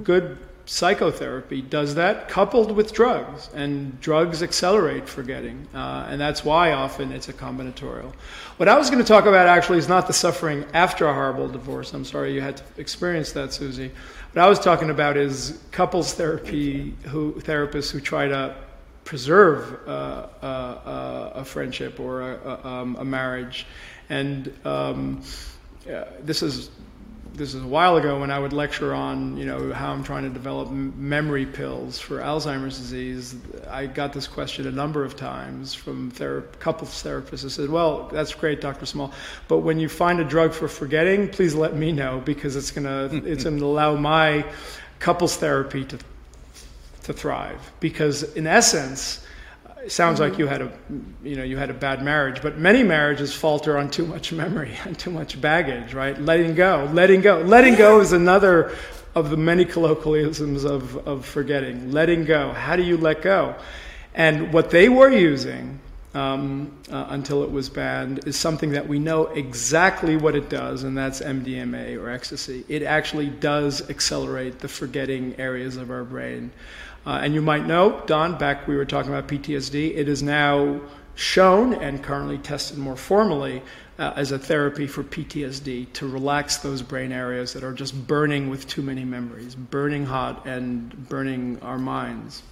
good psychotherapy does that coupled with drugs, and drugs accelerate forgetting. Uh, and that's why often it's a combinatorial. What I was going to talk about actually is not the suffering after a horrible divorce. I'm sorry you had to experience that, Susie. What I was talking about is couples therapy, who therapists who try to preserve uh, uh, uh, a friendship or a, a, um, a marriage. And um, uh, this is this is a while ago when I would lecture on you know how I'm trying to develop memory pills for Alzheimer's disease. I got this question a number of times from thera- couples therapists. I said, "Well, that's great, Dr. Small, but when you find a drug for forgetting, please let me know because it's gonna it's gonna allow my couples therapy to to thrive. Because in essence it sounds like you had a you know you had a bad marriage but many marriages falter on too much memory and too much baggage right? Letting go letting go. Letting go is another of the many colloquialisms of, of forgetting. Letting go. How do you let go? And what they were using um, uh, until it was banned is something that we know exactly what it does, and that's MDMA or ecstasy. It actually does accelerate the forgetting areas of our brain. Uh, and you might know, Don, back we were talking about PTSD, it is now shown and currently tested more formally uh, as a therapy for PTSD to relax those brain areas that are just burning with too many memories, burning hot and burning our minds.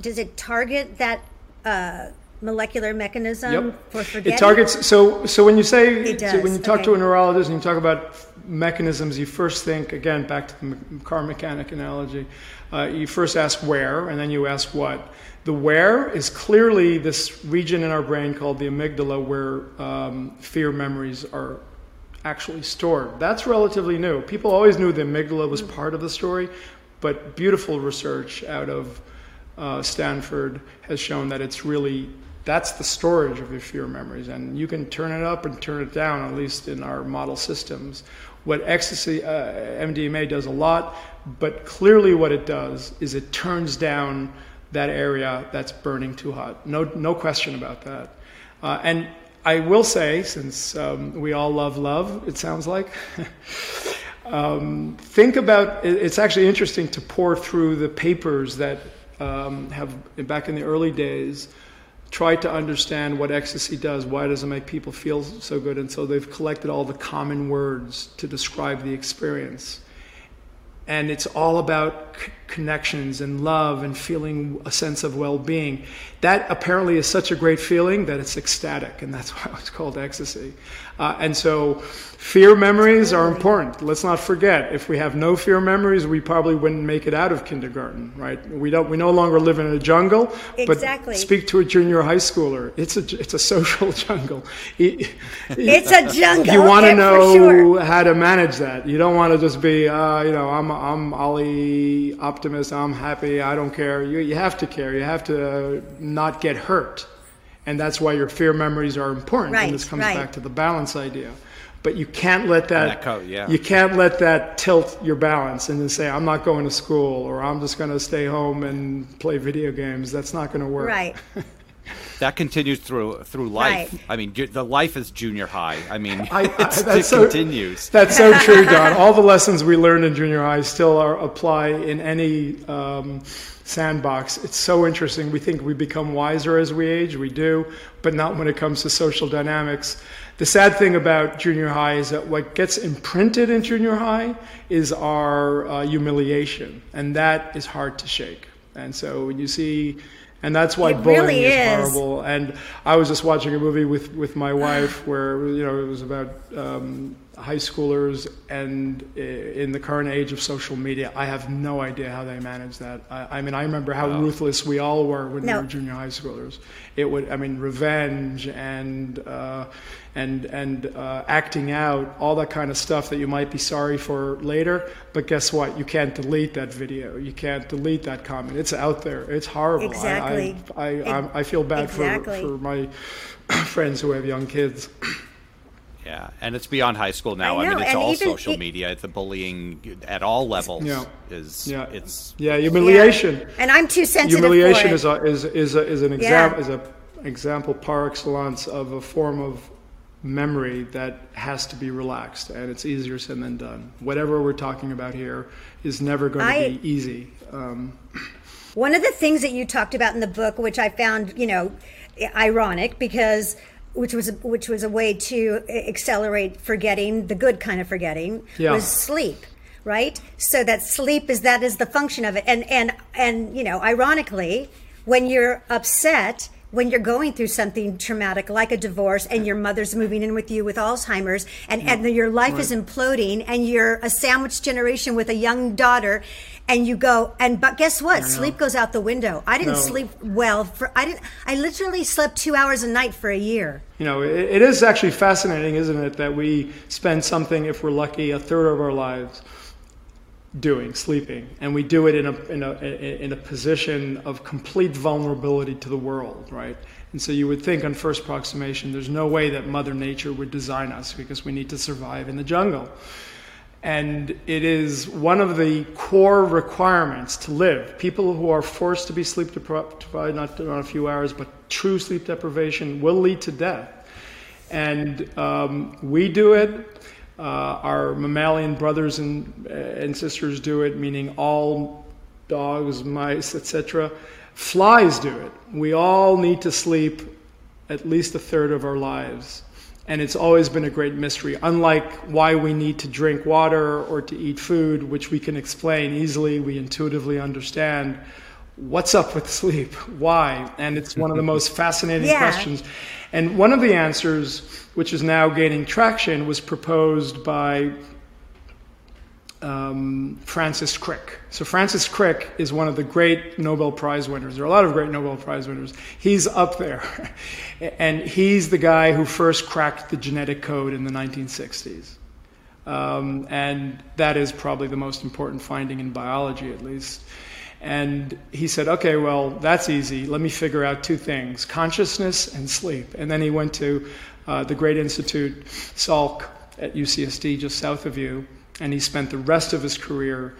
does it target that uh, molecular mechanism Yep. for forgetting It targets. So, so when you say, so when you talk okay. to a neurologist and you talk about mechanisms, you first think again back to the car mechanic analogy. Uh, you first ask where, and then you ask what. The where is clearly this region in our brain called the amygdala, where um, fear memories are actually stored. That's relatively new. People always knew the amygdala was part of the story, but beautiful research out of uh, Stanford has shown that it's really that's the storage of your fear memories, and you can turn it up and turn it down. At least in our model systems, what ecstasy, uh, MDMA does a lot, but clearly what it does is it turns down that area that's burning too hot. No, no question about that. Uh, and I will say, since um, we all love love, it sounds like. um, think about it's actually interesting to pour through the papers that um, have back in the early days tried to understand what ecstasy does why does it make people feel so good and so they've collected all the common words to describe the experience. And it's all about c- connections and love and feeling a sense of well-being. That apparently is such a great feeling that it's ecstatic and that's why it's called ecstasy. Uh, and so fear memories are important. Let's not forget if we have no fear memories we probably wouldn't make it out of kindergarten right? We don't we no longer live in a jungle Exactly. but speak to a junior high schooler. It's a it's a social jungle. It's a jungle. You want to know sure. how to manage that. You don't want to just be, uh, you know, I'm I'm Ollie optimist. I'm happy. I don't care. You you have to care. You have to uh, not get hurt, and that's why your fear memories are important. Right, and this comes right. back to the balance idea. but you can't let that, that co- yeah. you can't let that tilt your balance and then say I'm not going to school or I'm just going to stay home and play video games. That's not going to work. Right. That continues through through life. Right. I mean, the life is junior high. I mean, I- I- it's, it so- continues. That's so true, Don. All the lessons we learned in junior high still are, apply in any um, sandbox. It's so interesting. We think we become wiser as we age. We do, but not when it comes to social dynamics. The sad thing about junior high is that what gets imprinted in junior high is our uh, humiliation, and that is hard to shake. And so when you see, and that's why It bullying really is, is. horrible. And I was just watching a movie with, with my wife where you know it was about um, high schoolers and in the current age of social media. I have no idea how they manage that. I, I mean, I remember how ruthless we all were when No. we were junior high schoolers. It would, I mean, revenge and uh, and and uh, acting out, all that kind of stuff that you might be sorry for later. But guess what? You can't delete that video. You can't delete that comment. It's out there. It's horrible. I- Exactly. I I, I, I feel bad Exactly. for for my friends who have young kids. Yeah, and it's beyond high school now. I I, know, mean, it's and all even social it- media. The bullying at all levels Yeah. is Yeah, it's yeah, humiliation. Yeah. And I'm too sensitive humiliation for it. is a, is is a, is an Yeah. example is a example par excellence of a form of memory that has to be relaxed, and it's easier said than done. Whatever we're talking about here is never going to be easy. Um, One of the things that you talked about in the book, which I found, you know, ironic because which was which was a way to accelerate forgetting, the good kind of forgetting, Yeah. was sleep, right? So that sleep is that is the function of it. And and and you know, ironically, when you're upset, when you're going through something traumatic like a divorce and your mother's moving in with you with Alzheimer's and, and your life is imploding and you're a sandwich generation with a young daughter and you go and but guess what? Sleep goes out the window. I didn't No. sleep well for i didn't i literally slept two hours a night for a year. You know, it, it is actually fascinating, isn't it, that we spend something, if we're lucky, a third of our lives doing, sleeping, and we do it in a, in a, in a position of complete vulnerability to the world, right? And so you would think on first approximation, there's no way that Mother Nature would design us because we need to survive in the jungle. And it is one of the core requirements to live. People who are forced to be sleep deprived, not on a few hours, but true sleep deprivation, will lead to death. And um, we do it. Uh, our mammalian brothers and, uh, and sisters do it, meaning all dogs, mice, etc. Flies do it. We all need to sleep at least a third of our lives. And it's always been a great mystery, unlike why we need to drink water or to eat food, which we can explain easily, we intuitively understand. What's up with sleep? Why? And it's one of the most fascinating Yeah. questions. And one of the answers, which is now gaining traction, was proposed by um, Francis Crick. So Francis Crick is one of the great Nobel Prize winners. There are a lot of great Nobel Prize winners. He's up there, and he's the guy who first cracked the genetic code in the 1960s. Um, and that is probably the most important finding in biology, at least. And he said, okay, well, that's easy. Let me figure out two things consciousness and sleep. And then he went to uh, the great institute, Salk, at UCSD, just south of you, and he spent the rest of his career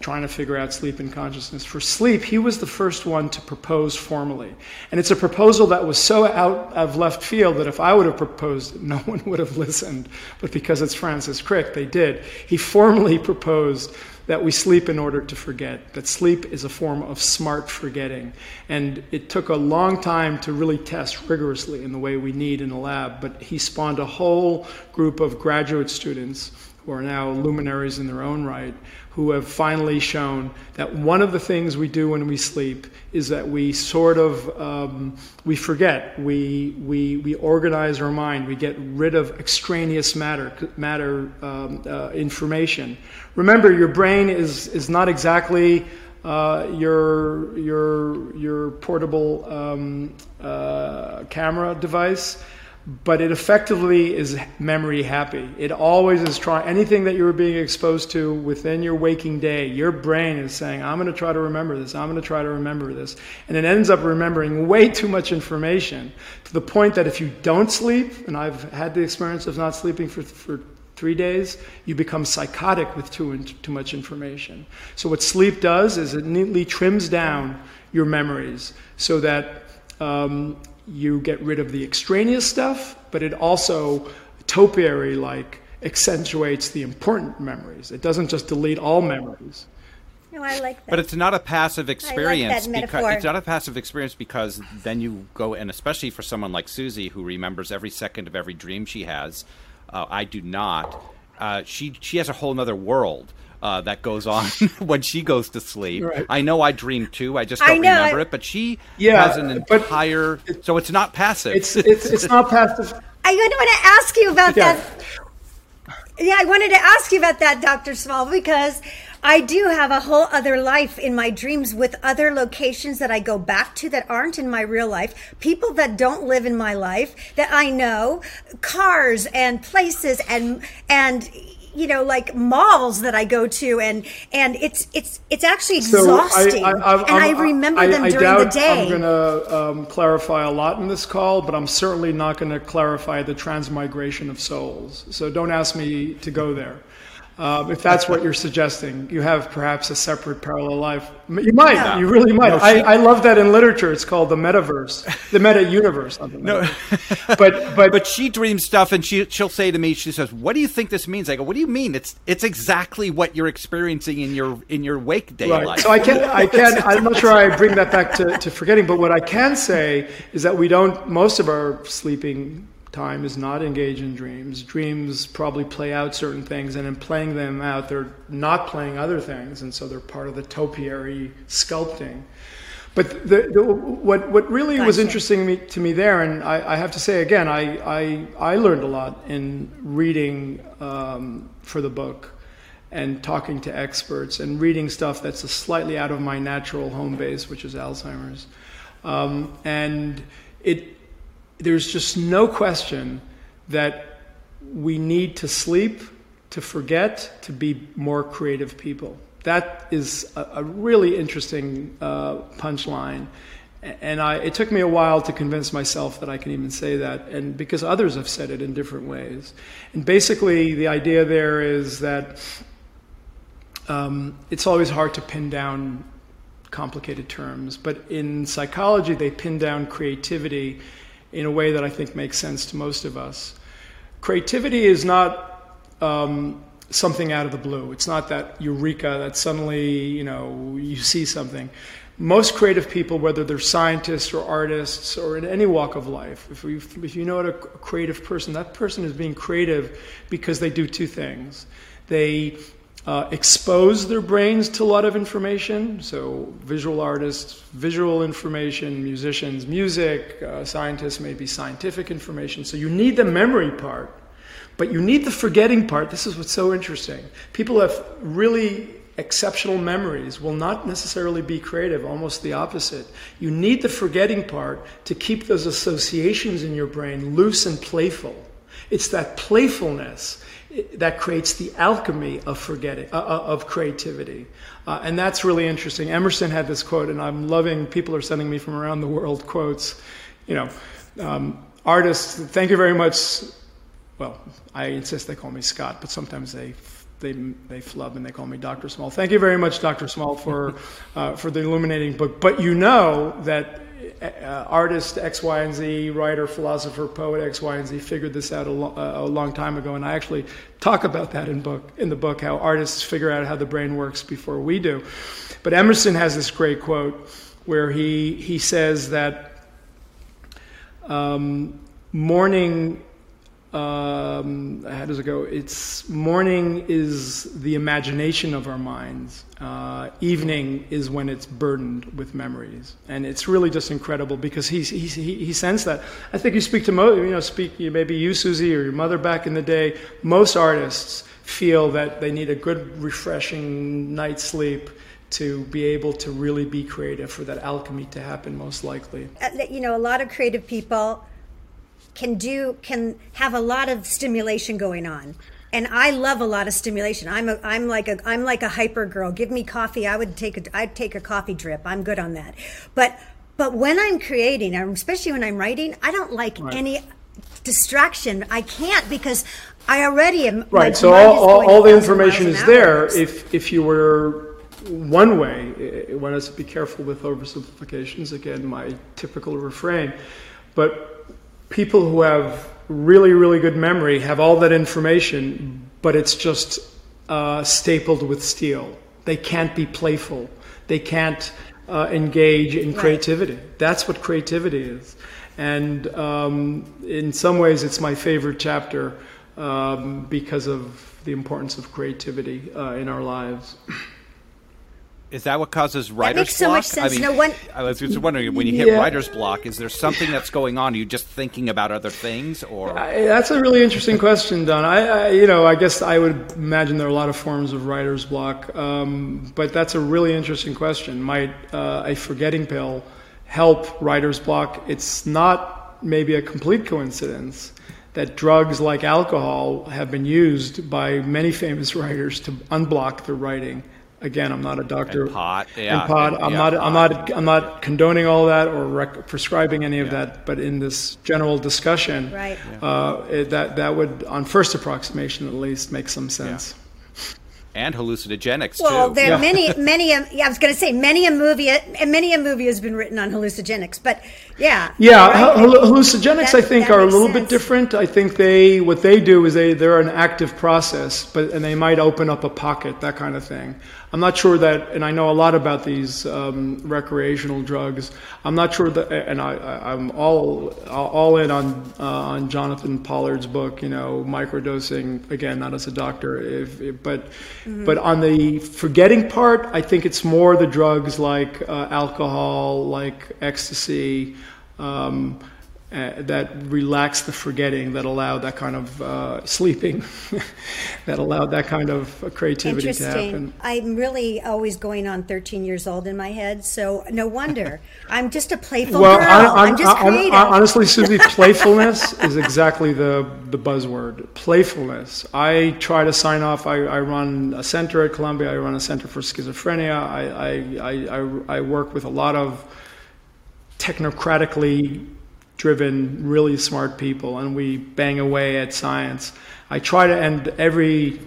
trying to figure out sleep and consciousness. For sleep, he was the first one to propose formally. And it's a proposal that was so out of left field that if I would have proposed it, no one would have listened. But because it's Francis Crick, they did. He formally proposed that we sleep in order to forget, that sleep is a form of smart forgetting. And it took a long time to really test rigorously in the way we need in a lab, but he spawned a whole group of graduate students who are now luminaries in their own right, who have finally shown that one of the things we do when we sleep is that we sort of um, we forget, we, we, we organize our mind, we get rid of extraneous matter, matter um, uh, information. Remember, your brain is, is not exactly uh, your, your, your portable um, uh, camera device but it effectively is memory happy. It always is trying anything that you're being exposed to within your waking day. Your brain is saying, "I'm going to try to remember this. I'm going to try to remember this," and it ends up remembering way too much information to the point that if you don't sleep, and I've had the experience of not sleeping for for three days, you become psychotic with too, too much information. So, what sleep does is it neatly trims down your memories so that um, you get rid of the extraneous stuff, but it also, topiary like, accentuates the important memories. It doesn't just delete all memories. No, I like that. But it's not a passive experience that because metaphor. it's not a passive experience because then you go and especially for someone like Susie who remembers every second of every dream she has. Uh, I do not. Uh, she she has a whole other world. Uh, that goes on when she goes to sleep. Right. I know I dream too. I just don't know, remember I- it. But she Yeah, has an but entire. so it's not passive. It's, it's, it's not passive. I want to ask you about Yeah. that. Yeah, I wanted to ask you about that, Dr. Small, because I do have a whole other life in my dreams with other locations that I go back to that aren't in my real life, people that don't live in my life that I know, cars and places and and you know like malls that I go to and and it's it's it's actually exhausting and I remember them I during the day. I'm going to um, clarify a lot in this call, but I'm certainly not going to clarify the transmigration of souls. So don't ask me to go there. Um, if that's what you're suggesting, you have perhaps a separate parallel life. You might. No. You really might. I, I love that in literature. It's called the metaverse, the meta universe. No, but but but she dreams stuff, and she she'll say to me, she says, "What do you think this means?" I go, "What do you mean? It's it's exactly what you're experiencing in your in your wake day Right. life." So I can I can I'm not sure I bring that back to, to forgetting, but what I can say is that we don't most of our sleeping time is not engaged in dreams. Dreams probably play out certain things and in playing them out they're not playing other things and so they're part of the topiary sculpting. But the, the, what what really was Gotcha. interesting me, to me there, and I, I have to say again, I, I I learned a lot in reading um, for the book and talking to experts and reading stuff that's slightly out of my natural home base, which is Alzheimer's. Um, and it, there's just no question that we need to sleep, to forget, to be more creative people. That is a, a really interesting uh, punchline. And I, it took me a while to convince myself that I can even say that, and because others have said it in different ways. And basically, the idea there is that um, it's always hard to pin down complicated terms, but in psychology, they pin down creativity in a way that I think makes sense to most of us. Creativity is not um, something out of the blue. It's not that eureka that suddenly you know you see something. Most creative people, whether they're scientists or artists or in any walk of life, if, if you know what a creative person, that person is being creative because they do two things. They uh, expose their brains to a lot of information. So, visual artists, visual information, musicians, music, uh, scientists, maybe scientific information. So, you need the memory part, but you need the forgetting part. This is what's so interesting. People have really exceptional memories will not necessarily be creative, almost the opposite. You need the forgetting part to keep those associations in your brain loose and playful. It's that playfulness that creates the alchemy of forgetting, uh, uh, of creativity. Uh, and that's really interesting. Emerson had this quote, and I'm loving, people are sending me from around the world quotes. You know, um, artists, thank you very much. Well, I insist they call me Scott, but sometimes they they they flub and they call me Dr. Small. Thank you very much, Dr. Small, for uh, for the illuminating book. But you know that uh, artist X, Y, and Z, writer, philosopher, poet X, Y, and Z figured this out a, lo- uh, a long time ago, and I actually talk about that in book in the book how artists figure out how the brain works before we do. But Emerson has this great quote where he he says that um, morning um, how does it go? It's morning is the imagination of our minds. Uh, evening is when it's burdened with memories, and it's really just incredible because he he he, sensed that. I think you speak to mo- you know speak maybe you Susie or your mother back in the day. Most artists feel that they need a good, refreshing night's sleep to be able to really be creative for that alchemy to happen. Most likely. Uh, you know, a lot of creative people can do can have a lot of stimulation going on and I love a lot of stimulation. I'm a I'm like a I'm like a hyper girl. Give me coffee, I would take a I'd take a coffee drip. I'm good on that. But but when I'm creating, especially when I'm writing, I don't like right. any distraction. I can't because I already am. Right. So all, all, all the information is there. If if you were one way, one has to be careful with oversimplifications. Again, my typical refrain. But people who have really, really good memory have all that information, but it's just uh, stapled with steel. They can't be playful. They can't uh, engage in creativity. Right. That's what creativity is. And um, in some ways, it's my favorite chapter um, because of the importance of creativity uh, in our lives. Is that what causes writer's that makes so block? much sense. I mean, no one. I was just wondering when you hit yeah. writer's block, is there something that's going on? Are you just thinking about other things, or I, that's a really interesting question, Don. I, I, you know, I guess I would imagine there are a lot of forms of writer's block, um, but that's a really interesting question. Might uh, a forgetting pill help writer's block? It's not maybe a complete coincidence that drugs like alcohol have been used by many famous writers to unblock their writing again, I'm not a doctor. And pot, yeah. And pot. And, I'm yeah, not. pot. I'm not. I'm not condoning all that or rec- prescribing any of yeah. that. But in this general discussion, right. Uh, it, that that would, on first approximation at least, make some sense. Yeah and hallucinogenics well, too. there are yeah. many, many. yeah, I was going to say many a movie, and many a movie has been written on hallucinogenics. But yeah, yeah, right? hallucinogenics that, I think are a little sense. bit different. I think they what they do is they they're an active process, but and they might open up a pocket, that kind of thing. I'm not sure that, and I know a lot about these um, recreational drugs. I'm not sure that, and I, am all all in on uh, on Jonathan Pollard's book. You know, microdosing. Again, not as a doctor, if, if, but mm-hmm. but on the forgetting part, I think it's more the drugs like uh, alcohol, like ecstasy. Um, uh, that relaxed the forgetting, that allowed that kind of uh, sleeping, that allowed that kind of creativity to happen. I'm really always going on 13 years old in my head, so no wonder. I'm just a playful well, girl. I'm, I'm, I'm just creative. I'm, honestly, Susie, playfulness is exactly the, the buzzword. Playfulness. I try to sign off. I, I run a center at Columbia. I run a center for schizophrenia. I, I, I, I work with a lot of technocratically driven, really smart people, and we bang away at science. I try to end every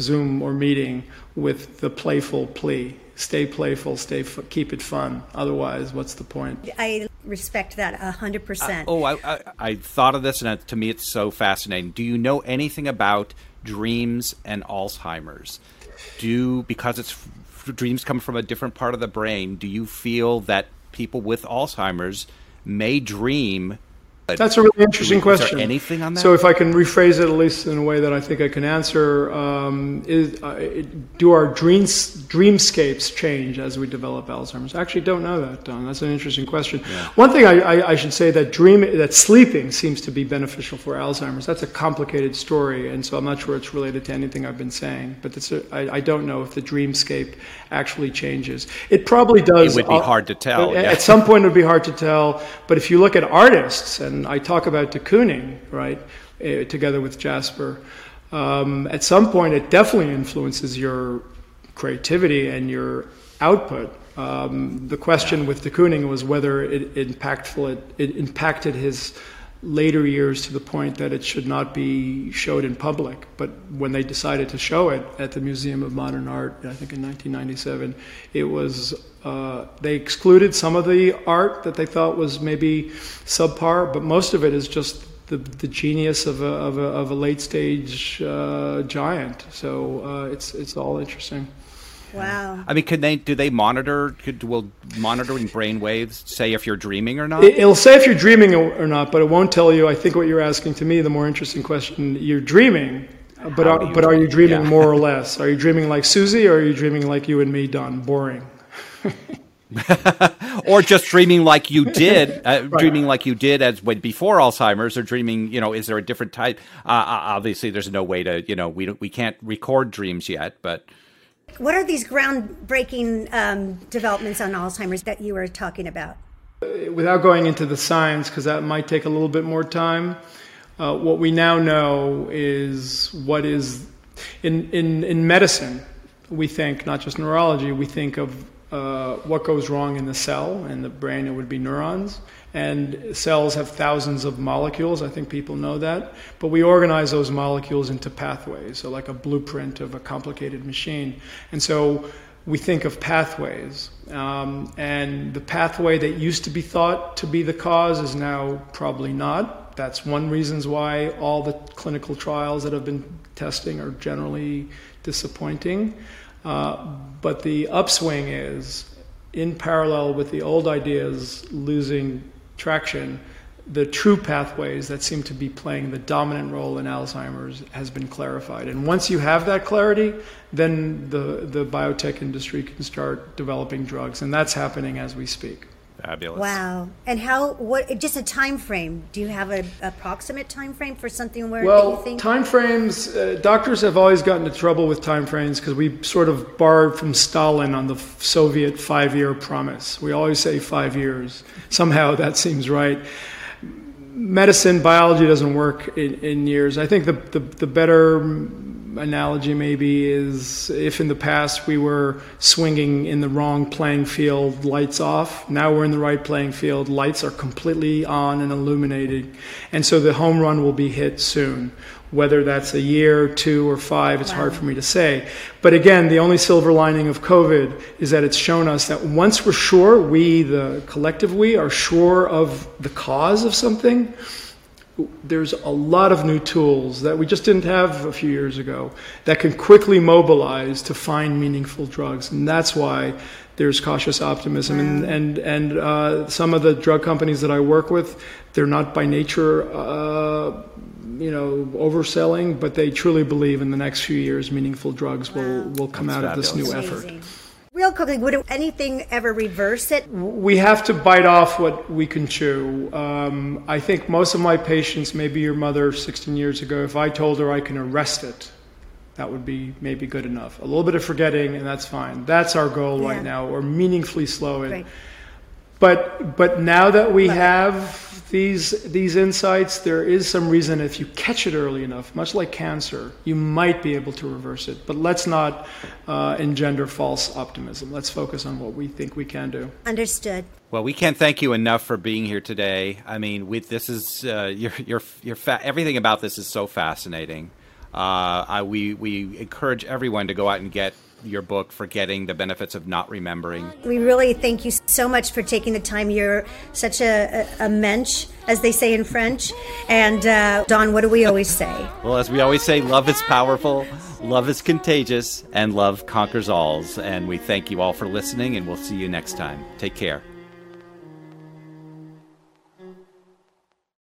Zoom or meeting with the playful plea stay playful, stay f- keep it fun. Otherwise, what's the point? I respect that hundred uh, percent. Oh, I, I, I, thought of this, and to me, it's so fascinating. Do you know anything about dreams and Alzheimer's? Do because it's dreams come from a different part of the brain. Do you feel that people with Alzheimer's may dream. That's a really interesting question. anything on that? So, if I can rephrase it at least in a way that I think I can answer, um, is, uh, do our dreams, dreamscapes change as we develop Alzheimer's? I actually don't know that, Don. That's an interesting question. Yeah. One thing I, I, I, should say that dream, that sleeping seems to be beneficial for Alzheimer's. That's a complicated story, and so I'm not sure it's related to anything I've been saying. But a, I, I don't know if the dreamscape actually changes. It probably does. It would be hard to tell. At, yeah. at some point, it would be hard to tell. But if you look at artists and I talk about de Kooning, right, uh, together with Jasper. Um, at some point, it definitely influences your creativity and your output. Um, the question with de Kooning was whether it, impactful, it, it impacted his later years to the point that it should not be showed in public. But when they decided to show it at the Museum of Modern Art, I think in 1997, it was uh, they excluded some of the art that they thought was maybe subpar, but most of it is just the, the genius of a, of a, of a late stage uh, giant. So uh, it's it's all interesting. Wow. I mean, can they do they monitor? Could, will monitoring brain waves say if you're dreaming or not? It, will say if you're dreaming or not, but it won't tell you. I think what you're asking to me, the more interesting question: you're dreaming, but are, but dream? are you dreaming yeah. more or less? Are you dreaming like Susie, or are you dreaming like you and me, Don? Boring. or just dreaming like you did, uh, right. dreaming like you did as when before Alzheimer's, or dreaming. You know, is there a different type? Uh, uh obviously, there's no way to. You know, we we can't record dreams yet, but what are these groundbreaking um, developments on Alzheimer's that you were talking about? Without going into the science, because that might take a little bit more time, uh, what we now know is what is in, in, in medicine, we think, not just neurology, we think of uh, what goes wrong in the cell. and the brain, it would be neurons. And cells have thousands of molecules. I think people know that. But we organize those molecules into pathways, so like a blueprint of a complicated machine. And so we think of pathways. Um, and the pathway that used to be thought to be the cause is now probably not that's one reasons why all the clinical trials that have been testing are generally disappointing. Uh, but the upswing is, in parallel with the old ideas losing traction, the true pathways that seem to be playing the dominant role in Alzheimer's has been clarified. And once you have that clarity, then the, the biotech industry can start developing drugs. And that's happening as we speak. Fabulous. Wow. And how? What? Just a time frame? Do you have an approximate time frame for something where well, you think? time frames. Uh, doctors have always gotten into trouble with time frames because we sort of borrowed from Stalin on the Soviet five-year promise. We always say five years. Somehow that seems right. Medicine, biology doesn't work in, in years. I think the, the, the better analogy maybe is if in the past we were swinging in the wrong playing field, lights off, now we're in the right playing field, lights are completely on and illuminated. And so the home run will be hit soon. Whether that's a year, two, or five, it's wow. hard for me to say. But again, the only silver lining of COVID is that it's shown us that once we're sure, we, the collective we, are sure of the cause of something, there's a lot of new tools that we just didn't have a few years ago that can quickly mobilize to find meaningful drugs. And that's why there's cautious optimism. And, and, and uh, some of the drug companies that I work with, they're not by nature, uh, you know, overselling, but they truly believe in the next few years meaningful drugs will, will come that's out fabulous. of this new effort. Real quickly, would anything ever reverse it? We have to bite off what we can chew. Um, I think most of my patients, maybe your mother 16 years ago, if I told her I can arrest it, that would be maybe good enough. A little bit of forgetting, and that's fine. That's our goal yeah. right now, or meaningfully slow it. Right. But but now that we Love have these, these insights, there is some reason if you catch it early enough, much like cancer, you might be able to reverse it. But let's not uh, engender false optimism. Let's focus on what we think we can do. Understood. Well, we can't thank you enough for being here today. I mean, with this is uh, your your your fa- everything about this is so fascinating. Uh, I, we we encourage everyone to go out and get your book, Forgetting the Benefits of Not Remembering. We really thank you so much for taking the time. You're such a, a, a mensch, as they say in French. And uh, Don, what do we always say? Well, as we always say, love is powerful, love is contagious, and love conquers Alz. And we thank you all for listening, and we'll see you next time. Take care.